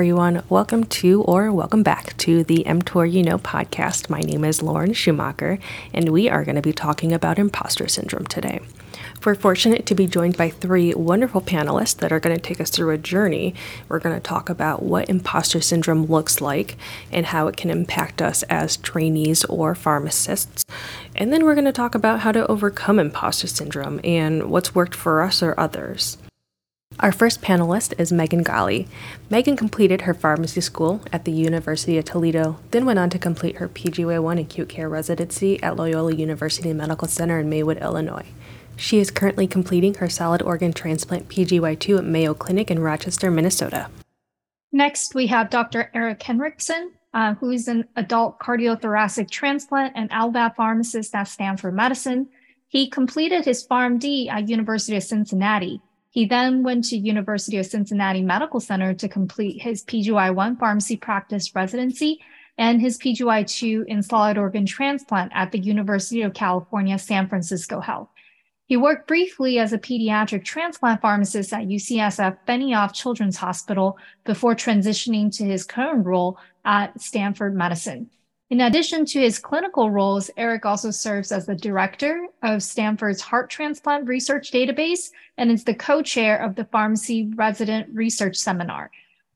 everyone. Welcome to or welcome back to the mTOR You Know podcast. My name is Lauren Schumacher, and we are going to be talking about imposter syndrome today. We're fortunate to be joined by three wonderful panelists that are going to take us through a journey. We're going to talk about what imposter syndrome looks like and how it can impact us as trainees or pharmacists. And then we're going to talk about how to overcome imposter syndrome and what's worked for us or others. Our first panelist is Megan Galle. Megan completed her pharmacy school at the University of Toledo, then went on to complete her PGY1 acute care residency at Loyola University Medical Center in Maywood, Illinois. She is currently completing her solid organ transplant PGY2 at Mayo Clinic in Rochester, Minnesota. Next, we have Dr. Erik Henricksen, uh, who is an adult cardiothoracic transplant and LVAD pharmacist at Stanford Medicine. He completed his PharmD at University of Cincinnati. He then went to University of Cincinnati Medical Center to complete his PGY1 pharmacy practice residency and his PGY2 in solid organ transplant at the University of California, San Francisco Health. He worked briefly as a pediatric transplant pharmacist at UCSF Benioff Children's Hospital before transitioning to his current role at Stanford Medicine. In addition to his clinical roles, Erik also serves as the director of Stanford's Heart Transplant Research Database and is the co chair of the Pharmacy Resident Research Seminar.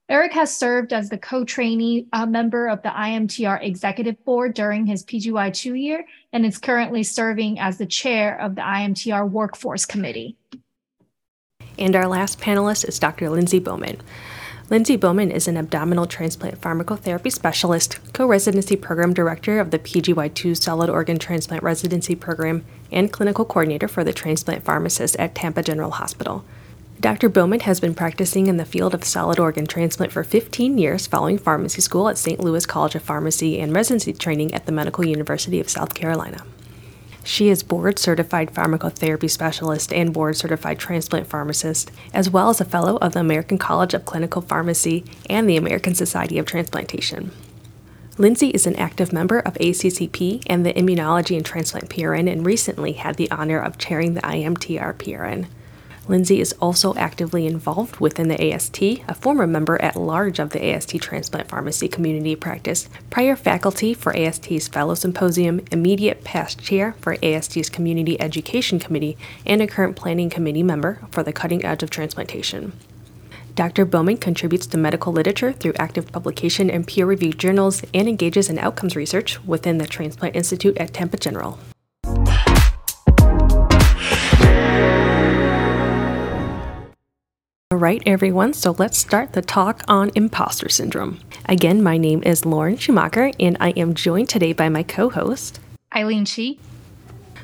Erik has served as the co-trainee uh, member of the IMTR Executive Board during his PGY2 year and is currently serving as the chair of the IMTR Workforce Committee. And our last panelist is Dr. Lyndsey Bowman. Lyndsey Bowman is an abdominal transplant pharmacotherapy specialist, co residency program director of the PGY2 Solid Organ Transplant Residency Program, and clinical coordinator for the transplant pharmacist at Tampa General Hospital. Dr. Bowman has been practicing in the field of solid organ transplant for 15 years following pharmacy school at St. Louis College of Pharmacy and residency training at the Medical University of South Carolina. She is board certified pharmacotherapy specialist and board certified transplant pharmacist, as well as a fellow of the American College of Clinical Pharmacy and the American Society of Transplantation. Lyndsey is an active member of ACCP and the Immunology and Transplant PRN and recently had the honor of chairing the IMTR PRN. Lyndsey is also actively involved within the AST, a former member at large of the AST Transplant Pharmacy Community Practice, prior faculty for AST's Fellow Symposium, immediate past chair for AST's Community Education Committee, and a current planning committee member for the Cutting Edge of Transplantation. Dr. Bowman contributes to medical literature through active publication in peer reviewed journals and engages in outcomes research within the Transplant Institute at Tampa General. All right, everyone, so let's start the talk on imposter syndrome. Again, my name is Lauren Schumacher, and I am joined today by my co host, Aileen Chi.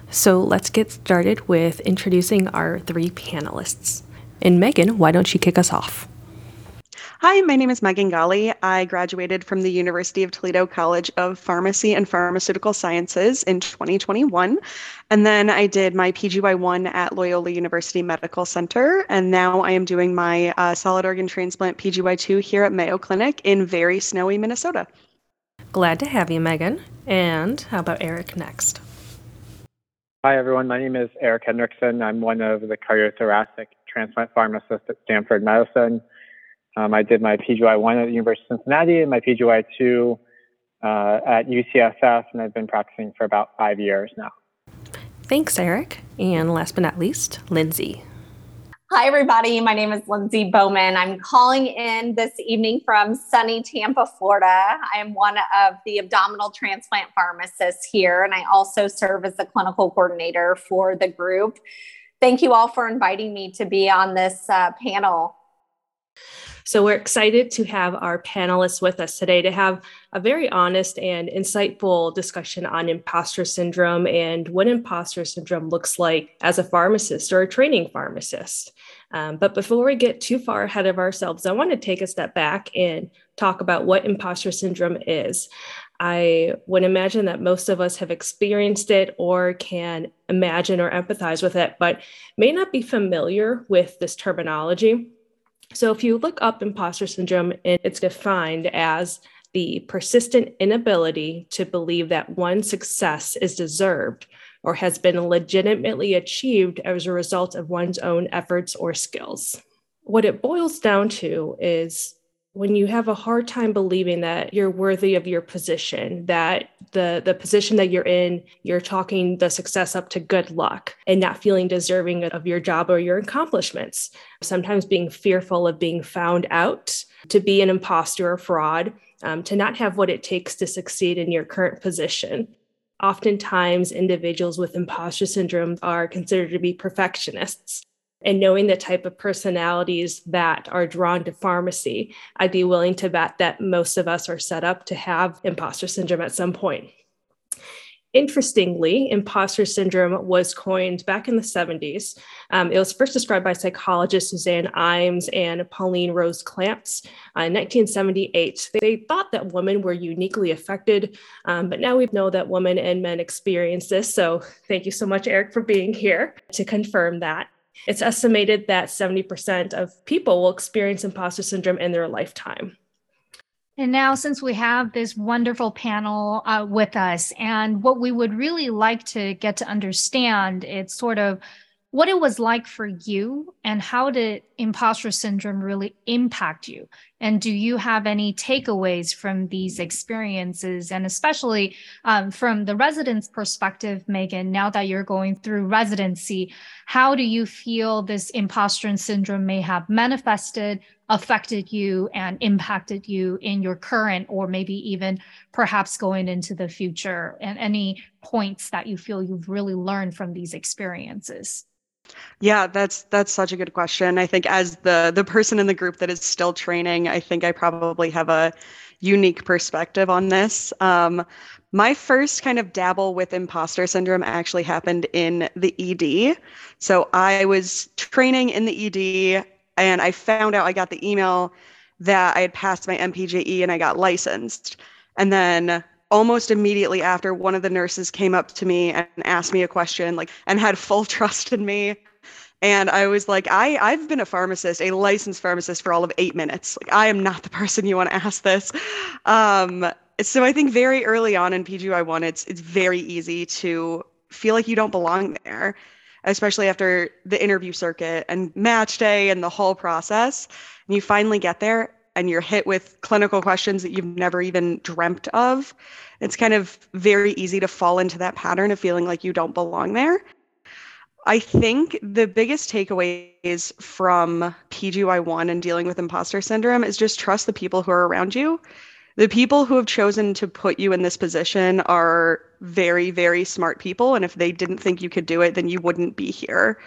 So let's get started with introducing our three panelists. And Megan, why don't you kick us off? Hi, my name is Megan Galle. I graduated from the University of Toledo College of Pharmacy and Pharmaceutical Sciences in 2021. And then I did my PGY1 at Loyola University Medical Center. And now I am doing my uh, solid organ transplant PGY2 here at Mayo Clinic in very snowy Minnesota. Glad to have you, Megan. And how about Erik next? Hi, everyone. My name is Erik Henricksen. I'm one of the cardiothoracic transplant pharmacists at Stanford Medicine. Um, I did my PGY1 at the University of Cincinnati and my PGY2 uh, at UCSF, and I've been practicing for about five years now. Thanks, Erik. And last but not least, Lyndsey. Hi, everybody. My name is Lyndsey Bowman. I'm calling in this evening from sunny Tampa, Florida. I am one of the abdominal transplant pharmacists here, and I also serve as the clinical coordinator for the group. Thank you all for inviting me to be on this uh, panel. So we're excited to have our panelists with us today to have a very honest and insightful discussion on imposter syndrome and what imposter syndrome looks like as a pharmacist or a training pharmacist. Um, but before we get too far ahead of ourselves, I want to take a step back and talk about what imposter syndrome is. I would imagine that most of us have experienced it or can imagine or empathize with it, but may not be familiar with this terminology. So if you look up imposter syndrome, it's defined as the persistent inability to believe that one's success is deserved or has been legitimately achieved as a result of one's own efforts or skills. What it boils down to is when you have a hard time believing that you're worthy of your position that the the position that you're in you're talking the success up to good luck and not feeling deserving of your job or your accomplishments. Sometimes being fearful of being found out to be an imposter or fraud um, to not have what it takes to succeed in your current position. Oftentimes individuals with imposter syndrome are considered to be perfectionists and knowing the type of personalities that are drawn to pharmacy, I'd be willing to bet that most of us are set up to have imposter syndrome at some point. Interestingly, imposter syndrome was coined back in the 70s. Um, it was first described by psychologists Suzanne Imes and Pauline Rose Clance uh, in 1978. They thought that women were uniquely affected, um, but now we know that women and men experience this. So thank you so much, Erik, for being here to confirm that. It's estimated that 70% of people will experience imposter syndrome in their lifetime. And now, since we have this wonderful panel uh, with us, and what we would really like to get to understand, it's sort of what it was like for you and how did imposter syndrome really impact you? And do you have any takeaways from these experiences? And especially um, from the resident's perspective megan now that you're going through residency how do you feel this imposter syndrome may have manifested affected you and impacted you in your current or maybe even perhaps going into the future? And any points that you feel you've really learned from these experiences yeah, that's that's such a good question. I think as the the person in the group that is still training, I think I probably have a unique perspective on this. Um, my first kind of dabble with imposter syndrome actually happened in the ED. So I was training in the ED and I found out I got the email that I had passed my MPJE and I got licensed. And then almost immediately after one of the nurses came up to me and asked me a question like and had full trust in me. And i was like i i've been a pharmacist a licensed pharmacist for all of eight minutes. Like i am not the person you want to ask this. Um, so i think very early on in pgy1 it's it's very easy to feel like you don't belong there especially after the interview circuit and match day and the whole process. And you finally get there and you're hit with clinical questions that you've never even dreamt of, it's kind of very easy to fall into that pattern of feeling like you don't belong there. I think the biggest takeaways from PGY1 and dealing with imposter syndrome is just trust the people who are around you. The people who have chosen to put you in this position are very, very smart people. And if they didn't think you could do it, then you wouldn't be here.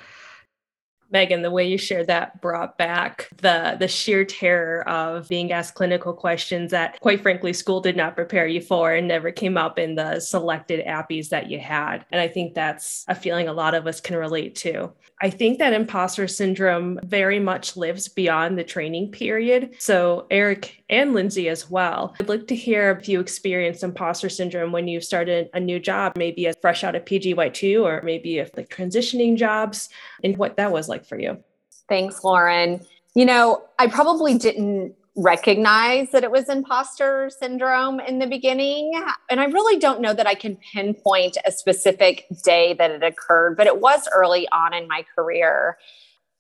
Megan, the way you shared that brought back the the sheer terror of being asked clinical questions that, quite frankly, school did not prepare you for and never came up in the selected APPEs that you had. And I think that's a feeling a lot of us can relate to. I think that imposter syndrome very much lives beyond the training period. So, Erik and Lyndsey as well, I'd like to hear if you experienced imposter syndrome when you started a new job, maybe as fresh out of PGY2 or maybe if like transitioning jobs and what that was like like for you? Thanks, Lauren. You know, I probably didn't recognize that it was imposter syndrome in the beginning. And I really don't know that I can pinpoint a specific day that it occurred, but it was early on in my career.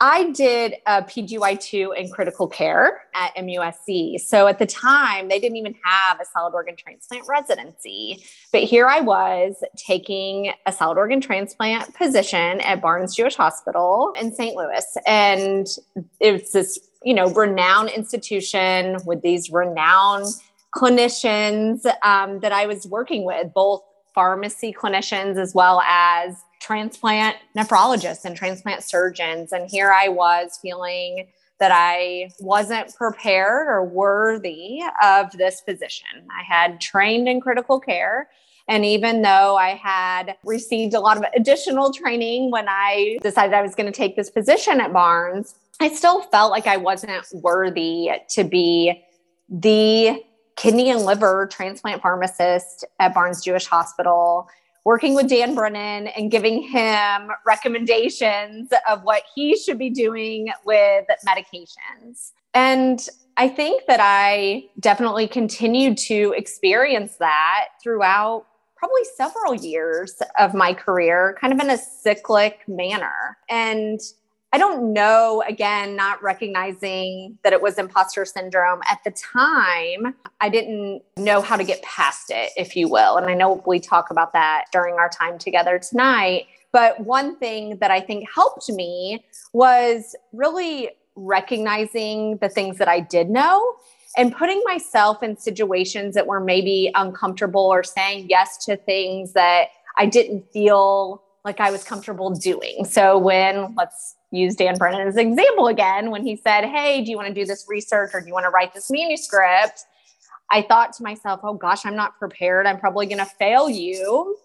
I did a PGY2 in critical care at MUSC. So at the time, they didn't even have a solid organ transplant residency. But here I was taking a solid organ transplant position at Barnes Jewish Hospital in St. Louis. And it's this, you know, renowned institution with these renowned clinicians um, that I was working with, both pharmacy clinicians as well as transplant nephrologists and transplant surgeons. And here I was feeling that I wasn't prepared or worthy of this position. I had trained in critical care. And even though I had received a lot of additional training when I decided I was going to take this position at Barnes, I still felt like I wasn't worthy to be the kidney and liver transplant pharmacist at Barnes Jewish Hospital working with Dan Brennan and giving him recommendations of what he should be doing with medications. And I think that I definitely continued to experience that throughout probably several years of my career, kind of in a cyclic manner. And I don't know, again, not recognizing that it was imposter syndrome at the time, I didn't know how to get past it, if you will. And I know we talk about that during our time together tonight. But one thing that I think helped me was really recognizing the things that I did know and putting myself in situations that were maybe uncomfortable or saying yes to things that I didn't feel like I was comfortable doing. So when let's use Dan Brennan as an example again, when he said, Hey, do you want to do this research or do you want to write this manuscript? I thought to myself, Oh gosh, I'm not prepared. I'm probably going to fail you.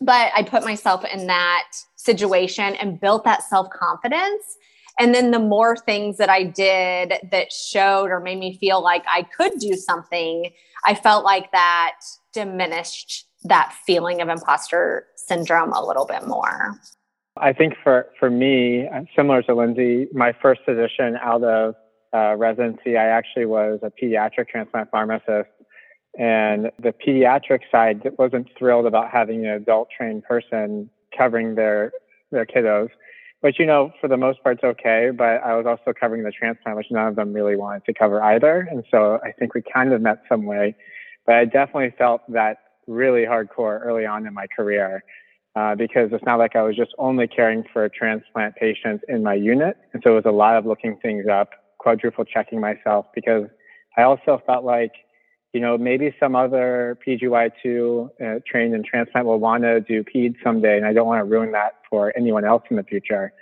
But I put myself in that situation and built that self confidence. And then the more things that I did that showed or made me feel like I could do something, I felt like that diminished that feeling of imposter syndrome a little bit more. I think for, for me, similar to Lindsay, my first position out of uh, residency, I actually was a pediatric transplant pharmacist. And the pediatric side wasn't thrilled about having an adult trained person covering their, their kiddos. But you know, for the most part, it's okay. But I was also covering the transplant, which none of them really wanted to cover either. And so I think we kind of met some way. But I definitely felt that really hardcore early on in my career uh, because it's not like I was just only caring for transplant patients in my unit. And so it was a lot of looking things up, quadruple checking myself because I also felt like, you know, maybe some other PGY2 uh, trained in transplant will want to do PED someday, and I don't want to ruin that for anyone else in the future.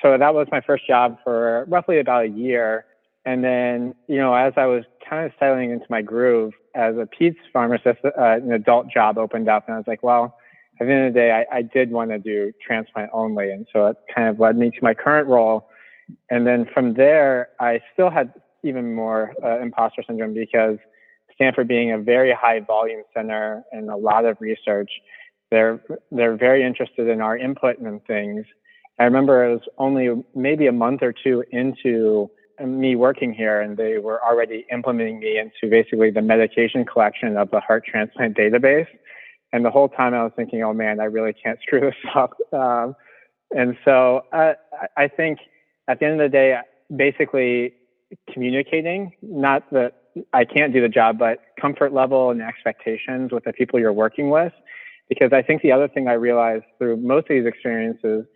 So that was my first job for roughly about a year. And then, you know, as I was kind of settling into my groove as a PEDS pharmacist, uh, an adult job opened up, and I was like, well, at the end of the day, I, I did want to do transplant only. And so it kind of led me to my current role. And then from there, I still had even more uh, imposter syndrome because Stanford being a very high volume center and a lot of research, they're, they're very interested in our input and things. I remember it was only maybe a month or two into me working here and they were already implementing me into basically the medication collection of the heart transplant database. And the whole time I was thinking, oh man, I really can't screw this up. Um, and so uh, I think at the end of the day, basically communicating, not that I can't do the job, but comfort level and expectations with the people you're working with. Because I think the other thing I realized through most of these experiences,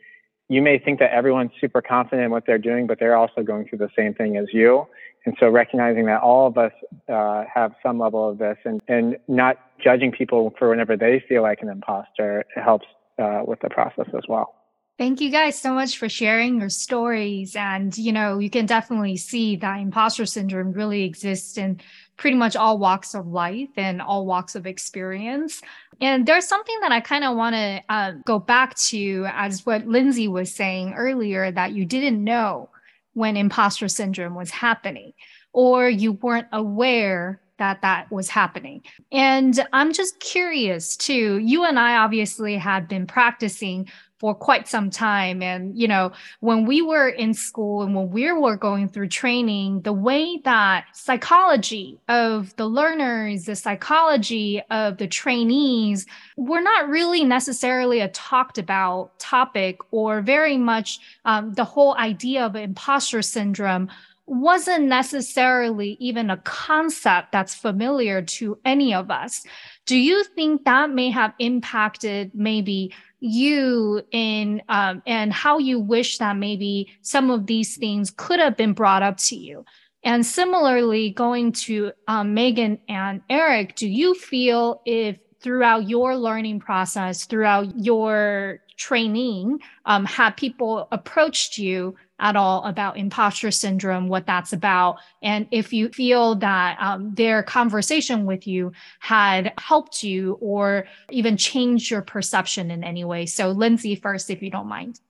you may think that everyone's super confident in what they're doing, but they're also going through the same thing as you. And so recognizing that all of us uh, have some level of this and, and not judging people for whenever they feel like an imposter helps uh, with the process as well. Thank you guys so much for sharing your stories. And, you know, you can definitely see that imposter syndrome really exists in pretty much all walks of life and all walks of experience. And there's something that I kind of want to uh, go back to as what Lyndsey was saying earlier that you didn't know when imposter syndrome was happening, or you weren't aware that that was happening. And I'm just curious too. You and I obviously had been practicing for quite some time. And, you know, when we were in school and when we were going through training, the way that psychology of the learners, the psychology of the trainees were not really necessarily a talked about topic or very much um, the whole idea of imposter syndrome wasn't necessarily even a concept that's familiar to any of us. Do you think that may have impacted maybe you in um, and how you wish that maybe some of these things could have been brought up to you and similarly going to um, megan and erik do you feel if throughout your learning process throughout your training um, have people approached you at all about imposter syndrome, what that's about, and if you feel that um, their conversation with you had helped you or even changed your perception in any way. So, Lyndsey, first, if you don't mind.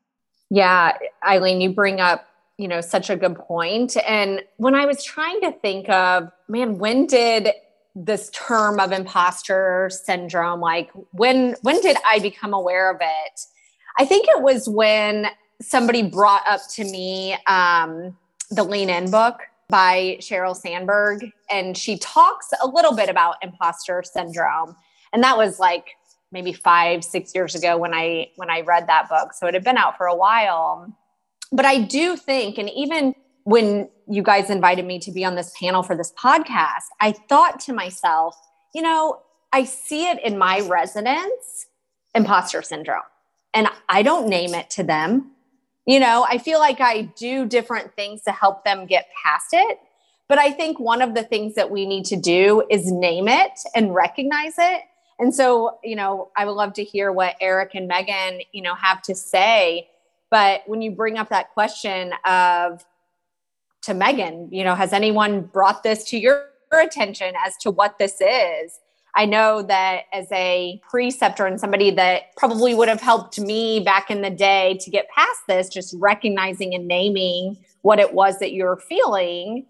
Yeah, Aileen, you bring up you know such a good point and when i was trying to think of man when did this term of imposter syndrome like when when did i become aware of it i think it was when somebody brought up to me um, the Lean In book by Sheryl Sandberg, and she talks a little bit about imposter syndrome. And that was like maybe five, six years ago when I when I read that book. So it had been out for a while. But I do think, and even when you guys invited me to be on this panel for this podcast, I thought to myself, you know, I see it in my residents, imposter syndrome, and I don't name it to them. You know, I feel like I do different things to help them get past it. But I think one of the things that we need to do is name it and recognize it. And so, you know, I would love to hear what Erik and Megan, you know, have to say. But when you bring up that question of, to Megan, you know, has anyone brought this to your attention as to what this is? I know that as a preceptor and somebody that probably would have helped me back in the day to get past this, just recognizing and naming what it was that you're feeling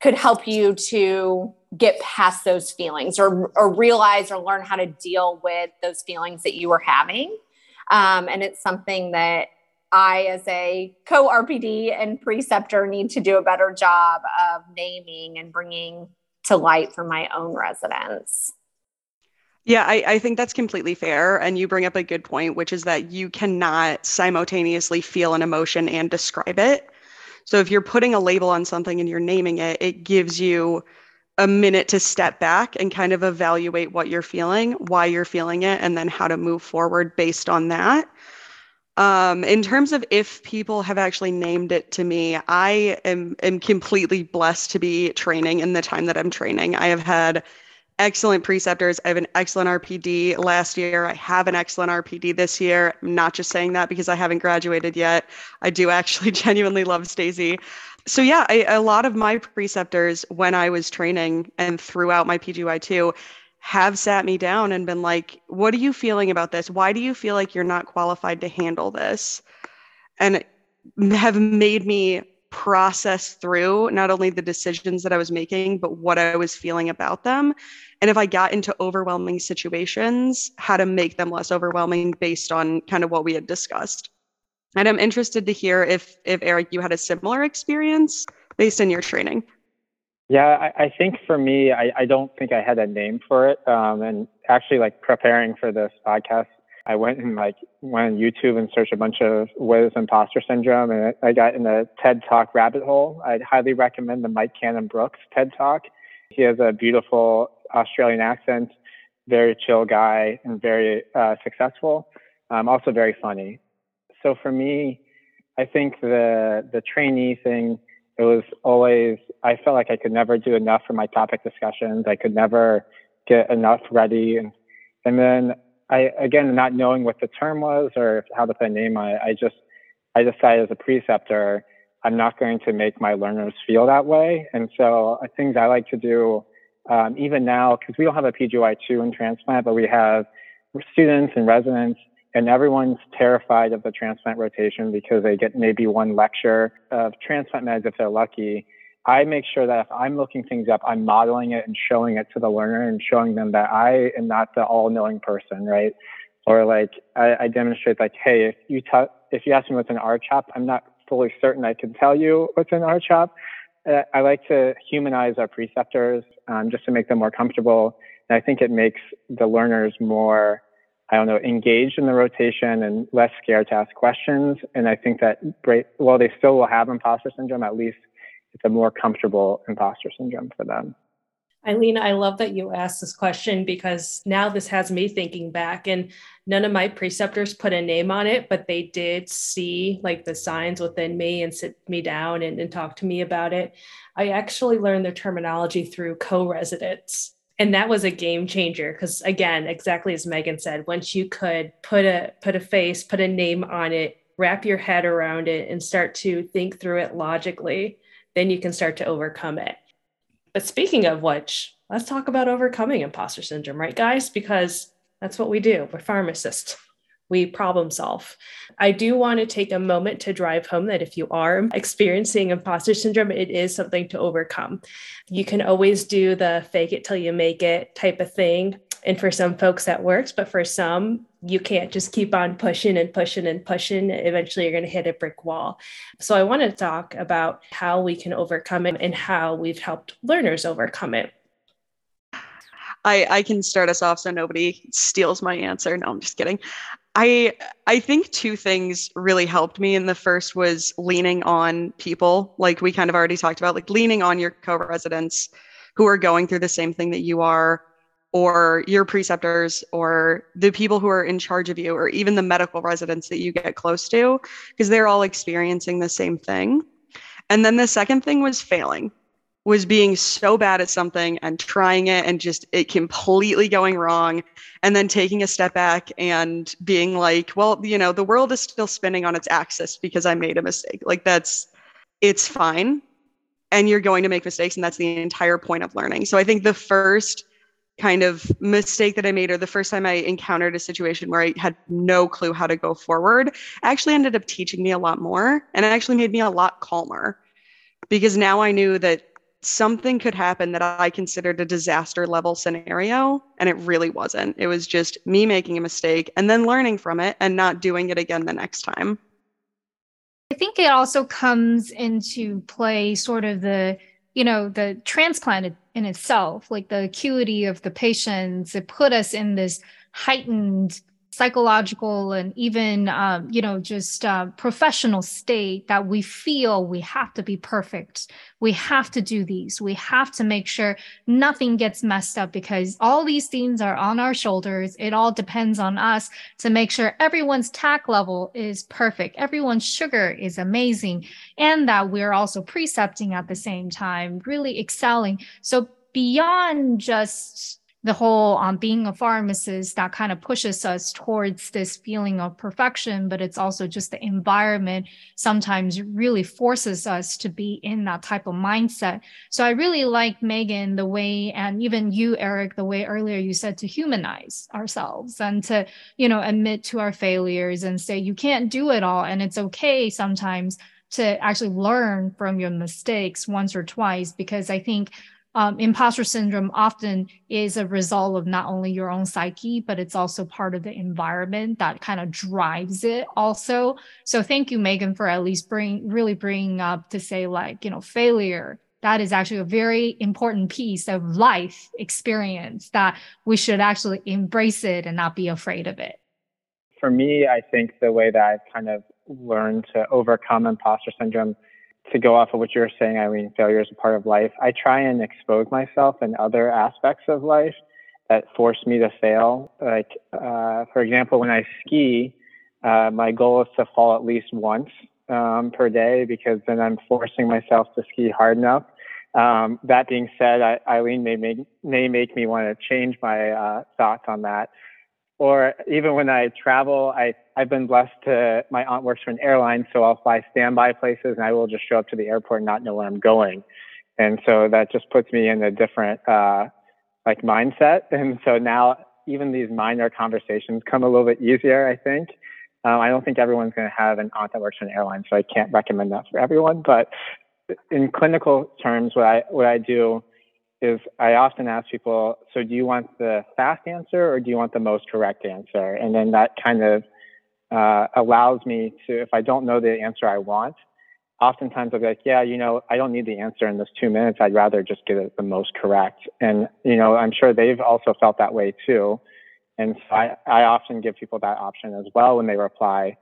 could help you to get past those feelings or, or realize or learn how to deal with those feelings that you were having. Um, and it's something that I, as a co RPD and preceptor, need to do a better job of naming and bringing to light for my own residents. Yeah, I, I think that's completely fair. And you bring up a good point, which is that you cannot simultaneously feel an emotion and describe it. So if you're putting a label on something and you're naming it, it gives you a minute to step back and kind of evaluate what you're feeling, why you're feeling it, and then how to move forward based on that. Um, in terms of if people have actually named it to me, I am, am completely blessed to be training in the time that I'm training. I have had excellent preceptors. I have an excellent RPD last year. I have an excellent RPD this year. I'm not just saying that because I haven't graduated yet. I do actually genuinely love Stacey. So yeah, I, a lot of my preceptors when I was training and throughout my PGY2 have sat me down and been like, what are you feeling about this? Why do you feel like you're not qualified to handle this? And have made me process through not only the decisions that I was making, but what I was feeling about them. And if I got into overwhelming situations, how to make them less overwhelming based on kind of what we had discussed. And I'm interested to hear if if Erik, you had a similar experience based on your training. Yeah, I, I think for me, I, I, don't think I had a name for it. Um, and actually, like preparing for this podcast, I went and like went on YouTube and searched a bunch of what is imposter syndrome, and I got in a TED Talk rabbit hole. I'd highly recommend the Mike Cannon Brooks TED Talk. He has a beautiful Australian accent, very chill guy, and very uh, successful. Um, also very funny. So for me, I think the the trainee thing it was always I felt like I could never do enough for my topic discussions. I could never get enough ready, and and then I again not knowing what the term was or how to put name on it. I just I decided as a preceptor I'm not going to make my learners feel that way, and so uh, things I like to do um, even now because we don't have a PGY2 in transplant, but we have students and residents and everyone's terrified of the transplant rotation because they get maybe one lecture of transplant meds if they're lucky. I make sure that if I'm looking things up, I'm modeling it and showing it to the learner and showing them that I am not the all-knowing person, right? Or like I, I demonstrate like, hey, if you t- if you ask me what's an R-CHOP, I'm not fully certain I can tell you what's an R-CHOP. Uh, I like to humanize our preceptors um, just to make them more comfortable, and I think it makes the learners more I don't know, engaged in the rotation and less scared to ask questions. And I think that while they still will have imposter syndrome, at least it's a more comfortable imposter syndrome for them. Aileen, I love that you asked this question because now this has me thinking back, and none of my preceptors put a name on it, but they did see like the signs within me and sit me down and, and talk to me about it. I actually learned the terminology through co residents and that was a game changer because again exactly as megan said once you could put a put a face put a name on it wrap your head around it and start to think through it logically then you can start to overcome it but speaking of which let's talk about overcoming imposter syndrome right guys because that's what we do we're pharmacists we problem solve. I do want to take a moment to drive home that if you are experiencing imposter syndrome, it is something to overcome. You can always do the fake it till you make it type of thing. And for some folks that works, but for some, you can't just keep on pushing and pushing and pushing. Eventually, you're going to hit a brick wall. So, I want to talk about how we can overcome it and how we've helped learners overcome it. I, I can start us off so nobody steals my answer. No, I'm just kidding. I I think two things really helped me and the first was leaning on people like we kind of already talked about like leaning on your co-residents who are going through the same thing that you are or your preceptors or the people who are in charge of you or even the medical residents that you get close to because they're all experiencing the same thing. And then the second thing was failing was being so bad at something and trying it and just it completely going wrong and then taking a step back and being like well you know the world is still spinning on its axis because i made a mistake like that's it's fine and you're going to make mistakes and that's the entire point of learning so i think the first kind of mistake that i made or the first time i encountered a situation where i had no clue how to go forward actually ended up teaching me a lot more and it actually made me a lot calmer because now i knew that something could happen that I considered a disaster level scenario. And it really wasn't. It was just me making a mistake and then learning from it and not doing it again the next time. I think it also comes into play sort of the, you know, the transplant in itself, like the acuity of the patients. It put us in this heightened psychological and even um, you know just uh, professional state that we feel we have to be perfect. We have to do these. We have to make sure nothing gets messed up because all these things are on our shoulders. It all depends on us to make sure everyone's tac level is perfect. Everyone's sugar is amazing and that we're also precepting at the same time really excelling. So beyond just the whole um, being a pharmacist that kind of pushes us towards this feeling of perfection but it's also just the environment sometimes really forces us to be in that type of mindset. So i really like megan the way and even you erik the way earlier you said to humanize ourselves and to you know admit to our failures and say you can't do it all and it's okay sometimes to actually learn from your mistakes once or twice because i think um, imposter syndrome often is a result of not only your own psyche, but it's also part of the environment that kind of drives it also. So thank you, Megan, for at least bring really bringing up to say like, you know, failure. That is actually a very important piece of life experience that we should actually embrace it and not be afraid of it. For me, I think the way that I've kind of learned to overcome imposter syndrome to go off of what you're saying, Aileen, failure is a part of life. I try and expose myself in other aspects of life that force me to fail. Like, uh, for example, when I ski, uh, my goal is to fall at least once um, per day because then I'm forcing myself to ski hard enough. Um, that being said, I, Aileen may make, may make me want to change my uh, thoughts on that or even when I travel, I, I've been blessed to, my aunt works for an airline, so I'll fly standby places and I will just show up to the airport and not know where I'm going. And so that just puts me in a different, uh, like mindset. And so now even these minor conversations come a little bit easier, I think. Um, I don't think everyone's going to have an aunt that works for an airline, so I can't recommend that for everyone. But in clinical terms, what I, what I do is I often ask people, so do you want the fast answer or do you want the most correct answer? And then that kind of uh, allows me to, if I don't know the answer I want, oftentimes I'll be like, yeah, you know, I don't need the answer in this two minutes. I'd rather just get it the most correct. And, you know, I'm sure they've also felt that way too. And so I, I often give people that option as well when they reply.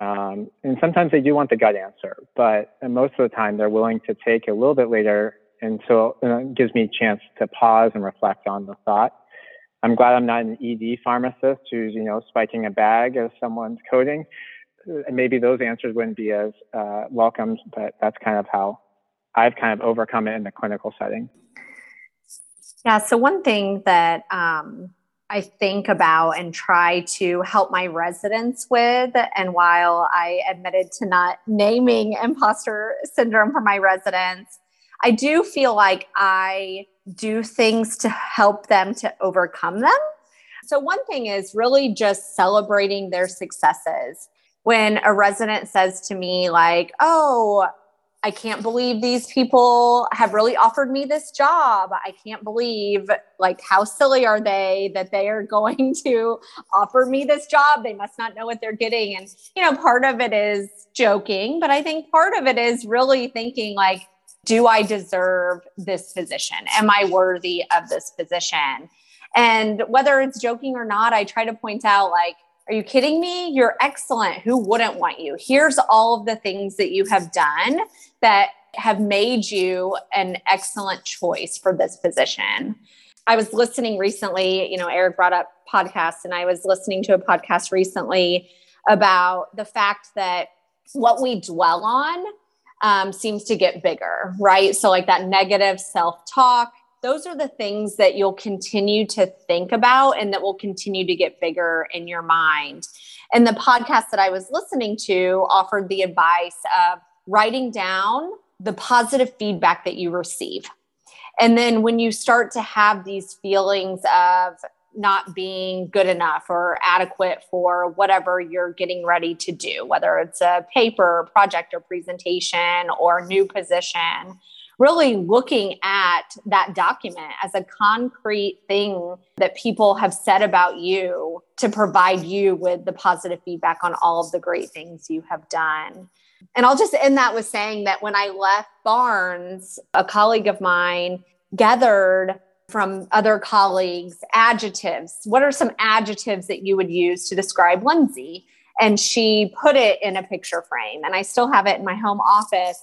Um, and sometimes they do want the gut answer, but most of the time they're willing to take a little bit later and so it gives me a chance to pause and reflect on the thought. I'm glad I'm not an ED pharmacist who's, you know, spiking a bag as someone's coding. Maybe those answers wouldn't be as uh, welcomed, but that's kind of how I've kind of overcome it in the clinical setting. Yeah. So one thing that um, I think about and try to help my residents with, and while I admitted to not naming imposter syndrome for my residents, I do feel like I do things to help them to overcome them. So, one thing is really just celebrating their successes. When a resident says to me, like, oh, I can't believe these people have really offered me this job. I can't believe, like, how silly are they that they are going to offer me this job? They must not know what they're getting. And, you know, part of it is joking, but I think part of it is really thinking, like, do I deserve this position? Am I worthy of this position? And whether it's joking or not, I try to point out like Are you kidding me? You're excellent. Who wouldn't want you? Here's all of the things that you have done that have made you an excellent choice for this position. I was listening recently, you know, Erik brought up podcasts, and I was listening to a podcast recently about the fact that what we dwell on um, seems to get bigger, right? So, like that negative self talk, those are the things that you'll continue to think about and that will continue to get bigger in your mind. And the podcast that I was listening to offered the advice of writing down the positive feedback that you receive. And then when you start to have these feelings of not being good enough or adequate for whatever you're getting ready to do, whether it's a paper, project, or presentation, or new position, really looking at that document as a concrete thing that people have said about you to provide you with the positive feedback on all of the great things you have done. And I'll just end that with saying that when I left Barnes, a colleague of mine gathered from other colleagues adjectives. What are some adjectives that you would use to describe Lyndsey? And she put it in a picture frame, and I still have it in my home office.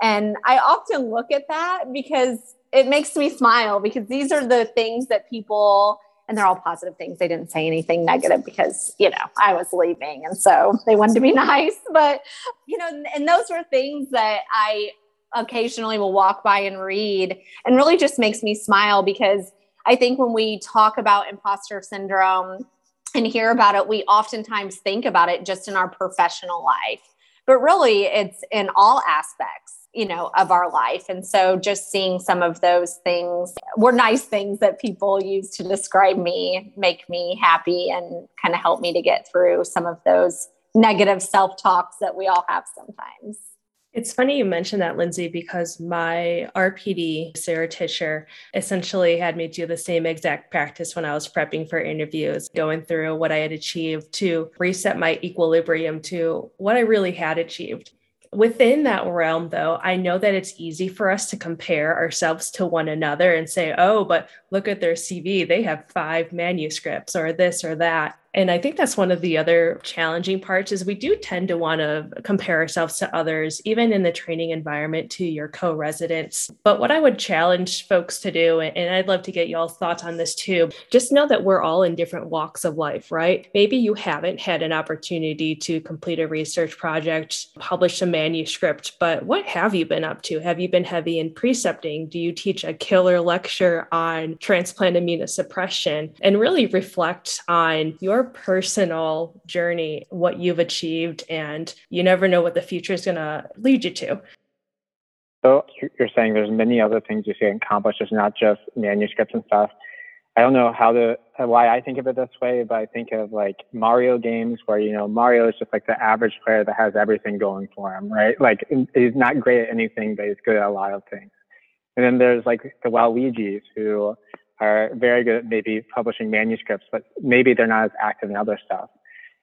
And I often look at that because it makes me smile because these are the things that people, and they're all positive things. They didn't say anything negative because, you know, I was leaving. And so they wanted to be nice. But, you know, and those were things that I occasionally will walk by and read and really just makes me smile because I think when we talk about imposter syndrome and hear about it, we oftentimes think about it just in our professional life. But really, it's in all aspects you know of our life and so just seeing some of those things were nice things that people use to describe me make me happy and kind of help me to get through some of those negative self-talks that we all have sometimes it's funny you mentioned that, Lyndsey, because my RPD, Sarah Tischer, essentially had me do the same exact practice when I was prepping for interviews, going through what I had achieved to reset my equilibrium to what I really had achieved. Within that realm, though, I know that it's easy for us to compare ourselves to one another and say, oh, but look at their CV. They have five manuscripts or this or that. And I think that's one of the other challenging parts is we do tend to want to compare ourselves to others, even in the training environment to your co-residents. But what I would challenge folks to do, and I'd love to get y'all's thoughts on this too, just know that we're all in different walks of life, right? Maybe you haven't had an opportunity to complete a research project, publish a manuscript, but what have you been up to? Have you been heavy in precepting? Do you teach a killer lecture on transplant immunosuppression? And really reflect on your personal journey, what you've achieved, and you never know what the future is going to lead you to. So you're saying there's many other things you can accomplish. It's not just manuscripts and stuff. I don't know how to why I think of it this way, but I think of like Mario games where you know Mario is just like the average player that has everything going for him, right? Like he's not great at anything, but he's good at a lot of things. And then there's like the Waluigi's who are very good at maybe publishing manuscripts, but maybe they're not as active in other stuff.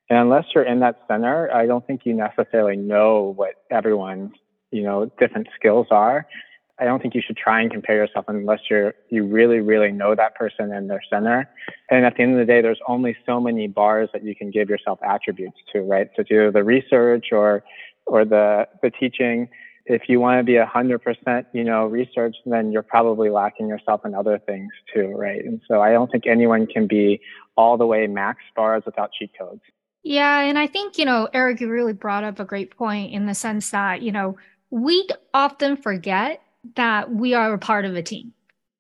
And unless you're in that center, I don't think you necessarily know what everyone's, you know, different skills are. I don't think you should try and compare yourself unless you're you really, really know that person and their center. And at the end of the day, there's only so many bars that you can give yourself attributes to, right? So do the research or or the the teaching if you want to be a hundred percent, you know, research, then you're probably lacking yourself in other things too, right? And so I don't think anyone can be all the way max bars without cheat codes. Yeah, and I think you know, Erik, you really brought up a great point in the sense that you know we often forget that we are a part of a team.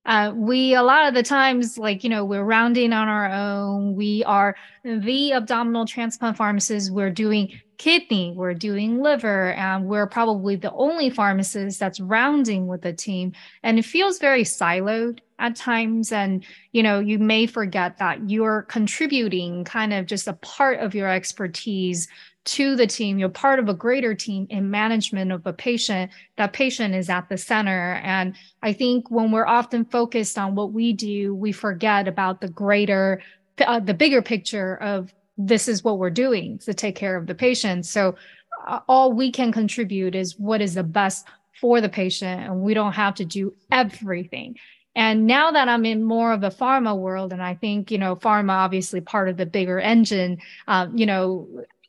Uh, we a lot of the times like you know we're rounding on our own we are the abdominal transplant pharmacists we're doing kidney, we're doing liver, and we're probably the only pharmacist that's rounding with the team. And it feels very siloed at times. And, you know, you may forget that you're contributing kind of just a part of your expertise to the team. You're part of a greater team in management of a patient. That patient is at the center. And I think when we're often focused on what we do, we forget about the greater, uh, the bigger picture of this is what we're doing to take care of the patient. So uh, all we can contribute is what is the best for the patient, and we don't have to do everything. And now that I'm in more of a pharma world, and I think, you know, pharma obviously part of the bigger engine, um, you know,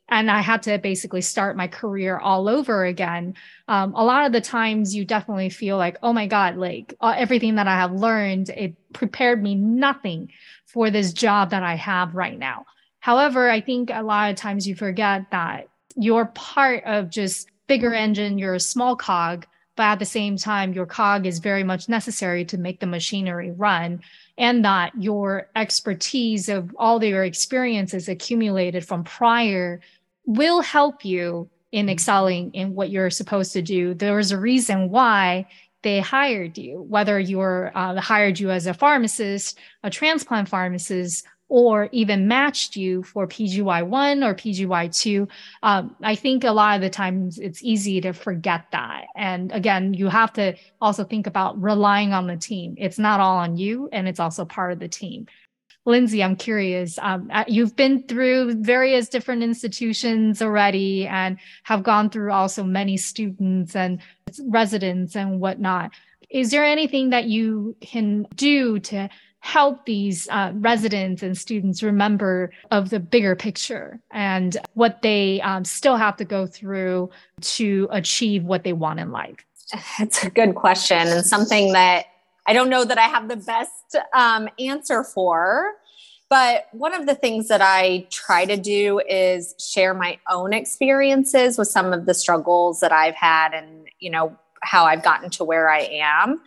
and I had to basically start my career all over again. Um, a lot of the times you definitely feel like, oh my God, like uh, everything that I have learned, it prepared me nothing for this job that I have right now. However, I think a lot of times you forget that you're part of just bigger engine, you're a small cog, but at the same time, your cog is very much necessary to make the machinery run and that your expertise of all your experiences accumulated from prior will help you in excelling in what you're supposed to do. There's a reason why they hired you, whether you're uh, hired you as a pharmacist, a transplant pharmacist, or even matched you for PGY1 or PGY2. Um, I think a lot of the times it's easy to forget that. And again, you have to also think about relying on the team. It's not all on you, and it's also part of the team. Lyndsey, I'm curious. Um, uh, you've been through various different institutions already and have gone through also many students and residents and whatnot. Is there anything that you can do to help these uh, residents and students remember of the bigger picture and what they um, still have to go through to achieve what they want in life? That's a good question and something that I don't know that I have the best um, answer for. But one of the things that I try to do is share my own experiences with some of the struggles that I've had and, you know, how I've gotten to where I am.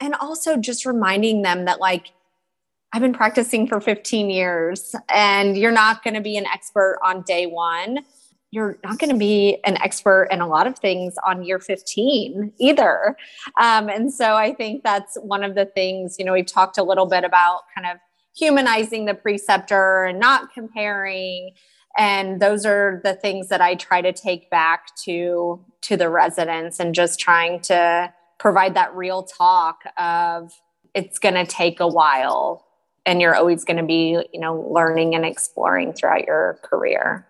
And also just reminding them that, like, I've been practicing for 15 years and you're not going to be an expert on day one. You're not going to be an expert in a lot of things on year 15 either. Um, and so I think that's one of the things, you know, we've talked a little bit about kind of humanizing the preceptor and not comparing. And those are the things that I try to take back to to the residents and just trying to provide that real talk of it's going to take a while and you're always going to be you know learning and exploring throughout your career.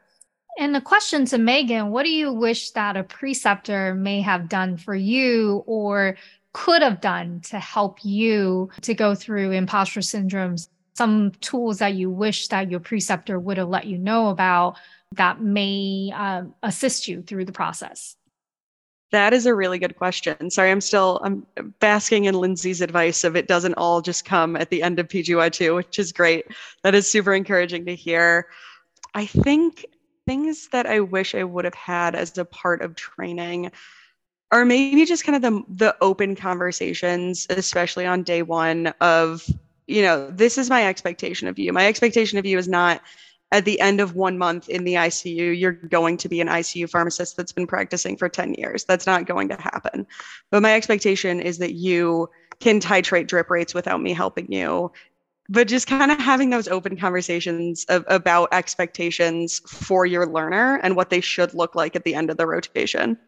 And the question to megan what do you wish that a preceptor may have done for you or could have done to help you to go through imposter syndromes some tools that you wish that your preceptor would have let you know about that may um, assist you through the process that is a really good question. Sorry, I'm still I'm basking in Lyndsey's advice of it doesn't all just come at the end of PGY2, which is great. That is super encouraging to hear. I think things that I wish I would have had as a part of training are maybe just kind of the the open conversations, especially on day 1 of, you know, this is my expectation of you. My expectation of you is not at the end of one month in the ICU, you're going to be an ICU pharmacist that's been practicing for 10 years. That's not going to happen. But my expectation is that you can titrate drip rates without me helping you. But just kind of having those open conversations of, about expectations for your learner and what they should look like at the end of the rotation.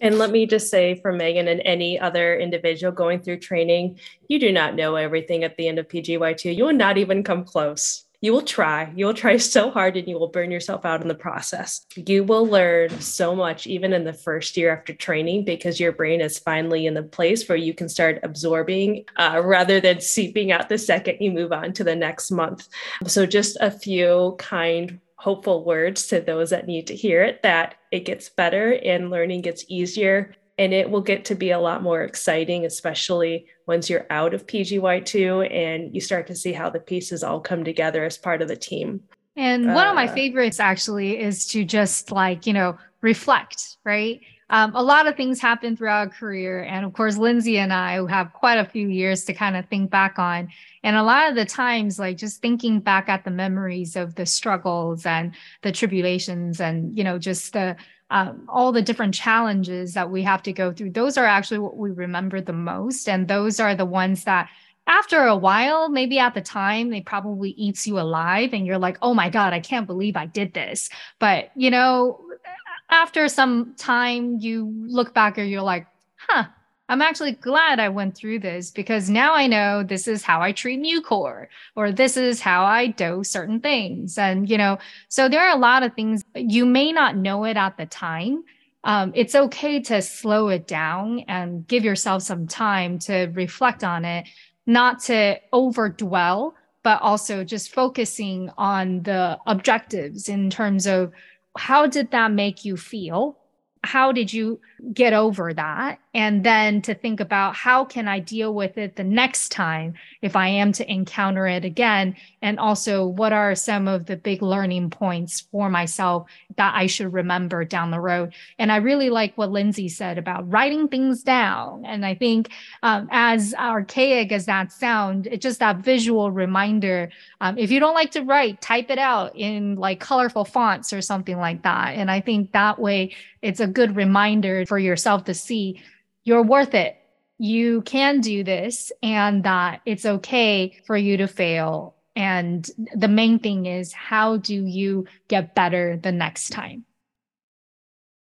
And let me just say for Megan and any other individual going through training, you do not know everything at the end of PGY2. You will not even come close you will try. You will try so hard and you will burn yourself out in the process. You will learn so much even in the first year after training because your brain is finally in the place where you can start absorbing uh, rather than seeping out the second you move on to the next month. So, just a few kind hopeful words to those that need to hear it that it gets better and learning gets easier and it will get to be a lot more exciting, especially once you're out of PGY2 and you start to see how the pieces all come together as part of the team. And one of my uh, favorites actually is to just like, you know, reflect, right? Um, a lot of things happen throughout a career. And of course, Lyndsey and I have quite a few years to kind of think back on. And a lot of the times, like just thinking back at the memories of the struggles and the tribulations and, you know, just the um, all the different challenges that we have to go through, those are actually what we remember the most. And those are the ones that after a while, maybe at the time, they probably eats you alive and you're like, oh my God, I can't believe I did this. But, you know, after some time, you look back and you're like, huh, I'm actually glad I went through this because now I know this is how I treat Mucor or this is how I dose certain things. And, you know, so there are a lot of things you may not know it at the time. Um, it's okay to slow it down and give yourself some time to reflect on it. not to overdwell, but also just focusing on the objectives in terms of how did that make you feel? How did you get over that? And then to think about how can I deal with it the next time if I am to encounter it again? And also, what are some of the big learning points for myself that I should remember down the road? And I really like what Lyndsey said about writing things down. And I think, um, as archaic as that sound, it's just that visual reminder. Um, if you don't like to write, type it out in like colorful fonts or something like that. And I think that way it's a good reminder for yourself to see you're worth it. You can do this and that it's okay for you to fail. And the main thing is, how do you get better the next time?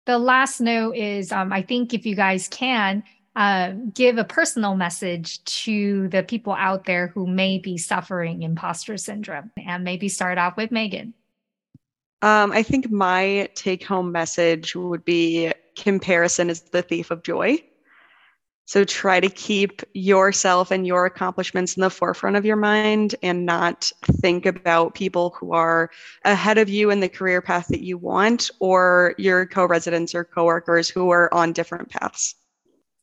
The last note is um, I think if you guys can, uh, give a personal message to the people out there who may be suffering imposter syndrome and maybe start off with Megan. Um, I think my take home message would be comparison is the thief of joy. So try to keep yourself and your accomplishments in the forefront of your mind and not think about people who are ahead of you in the career path that you want or your co-residents or coworkers who are on different paths.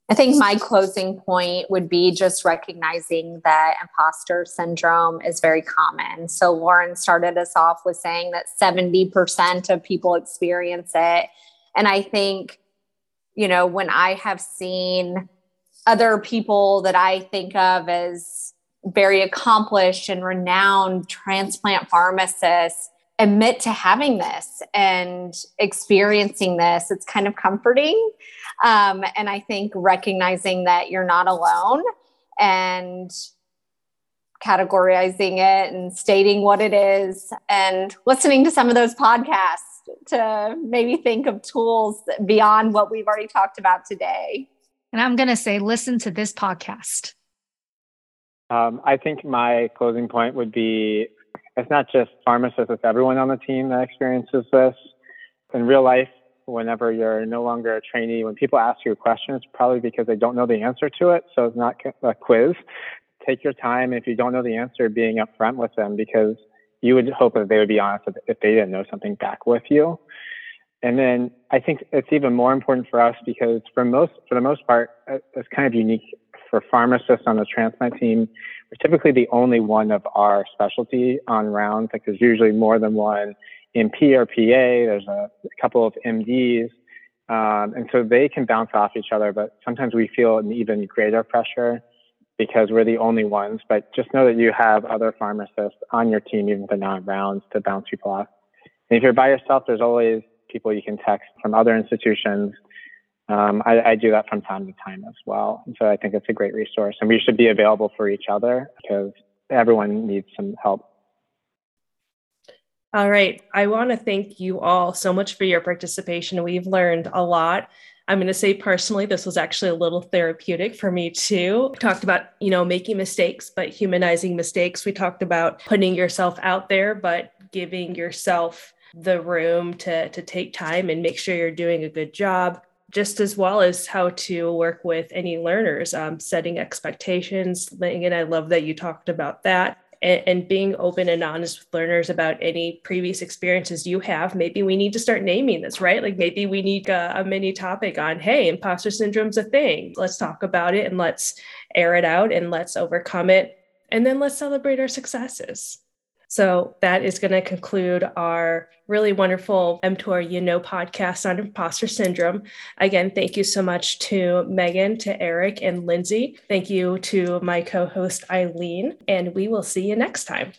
I think my closing point would be just recognizing that imposter syndrome is very common. So Lauren started us off with saying that 70% of people experience it. And I think, you know, when I have seen other people that I think of as very accomplished and renowned transplant pharmacists admit to having this and experiencing this. It's kind of comforting. Um, and I think recognizing that you're not alone and categorizing it and stating what it is and listening to some of those podcasts to maybe think of tools beyond what we've already talked about today. And I'm going to say, listen to this podcast. Um, I think my closing point would be it's not just pharmacists, it's everyone on the team that experiences this. In real life, whenever you're no longer a trainee, when people ask you a question, it's probably because they don't know the answer to it. So it's not a quiz. Take your time. If you don't know the answer, being upfront with them because you would hope that they would be honest if they didn't know something back with you. And then I think it's even more important for us because for most, for the most part, uh, it's kind of unique for pharmacists on the transplant team. We're typically the only one of our specialty on rounds. Like there's usually more than one NP or PA. There's a, couple of MDs. Um, and so they can bounce off each other, but sometimes we feel an even greater pressure because we're the only ones. But just know that you have other pharmacists on your team, even if they're not rounds, to bounce people off. And if you're by yourself, there's always people you can text from other institutions. Um, I, I, do that from time to time as well. And so I think it's a great resource and we should be available for each other because everyone needs some help. All right. I want to thank you all so much for your participation. We've learned a lot. I'm going to say personally, this was actually a little therapeutic for me too. We talked about, you know, making mistakes, but humanizing mistakes. We talked about putting yourself out there, but giving yourself the room to to take time and make sure you're doing a good job just as well as how to work with any learners um, setting expectations. And i love that you talked about that and, being open and honest with learners about any previous experiences you have. Maybe we need to start naming this right? Like maybe we need a, a mini topic on hey imposter syndrome's a thing. Let's talk about it and let's air it out and let's overcome it. And then let's celebrate our successes so that is going to conclude our really wonderful mTOR You Know podcast on imposter syndrome. Again, thank you so much to Megan, to Erik, and Lyndsey. Thank you to my co host, Aileen, and we will see you next time.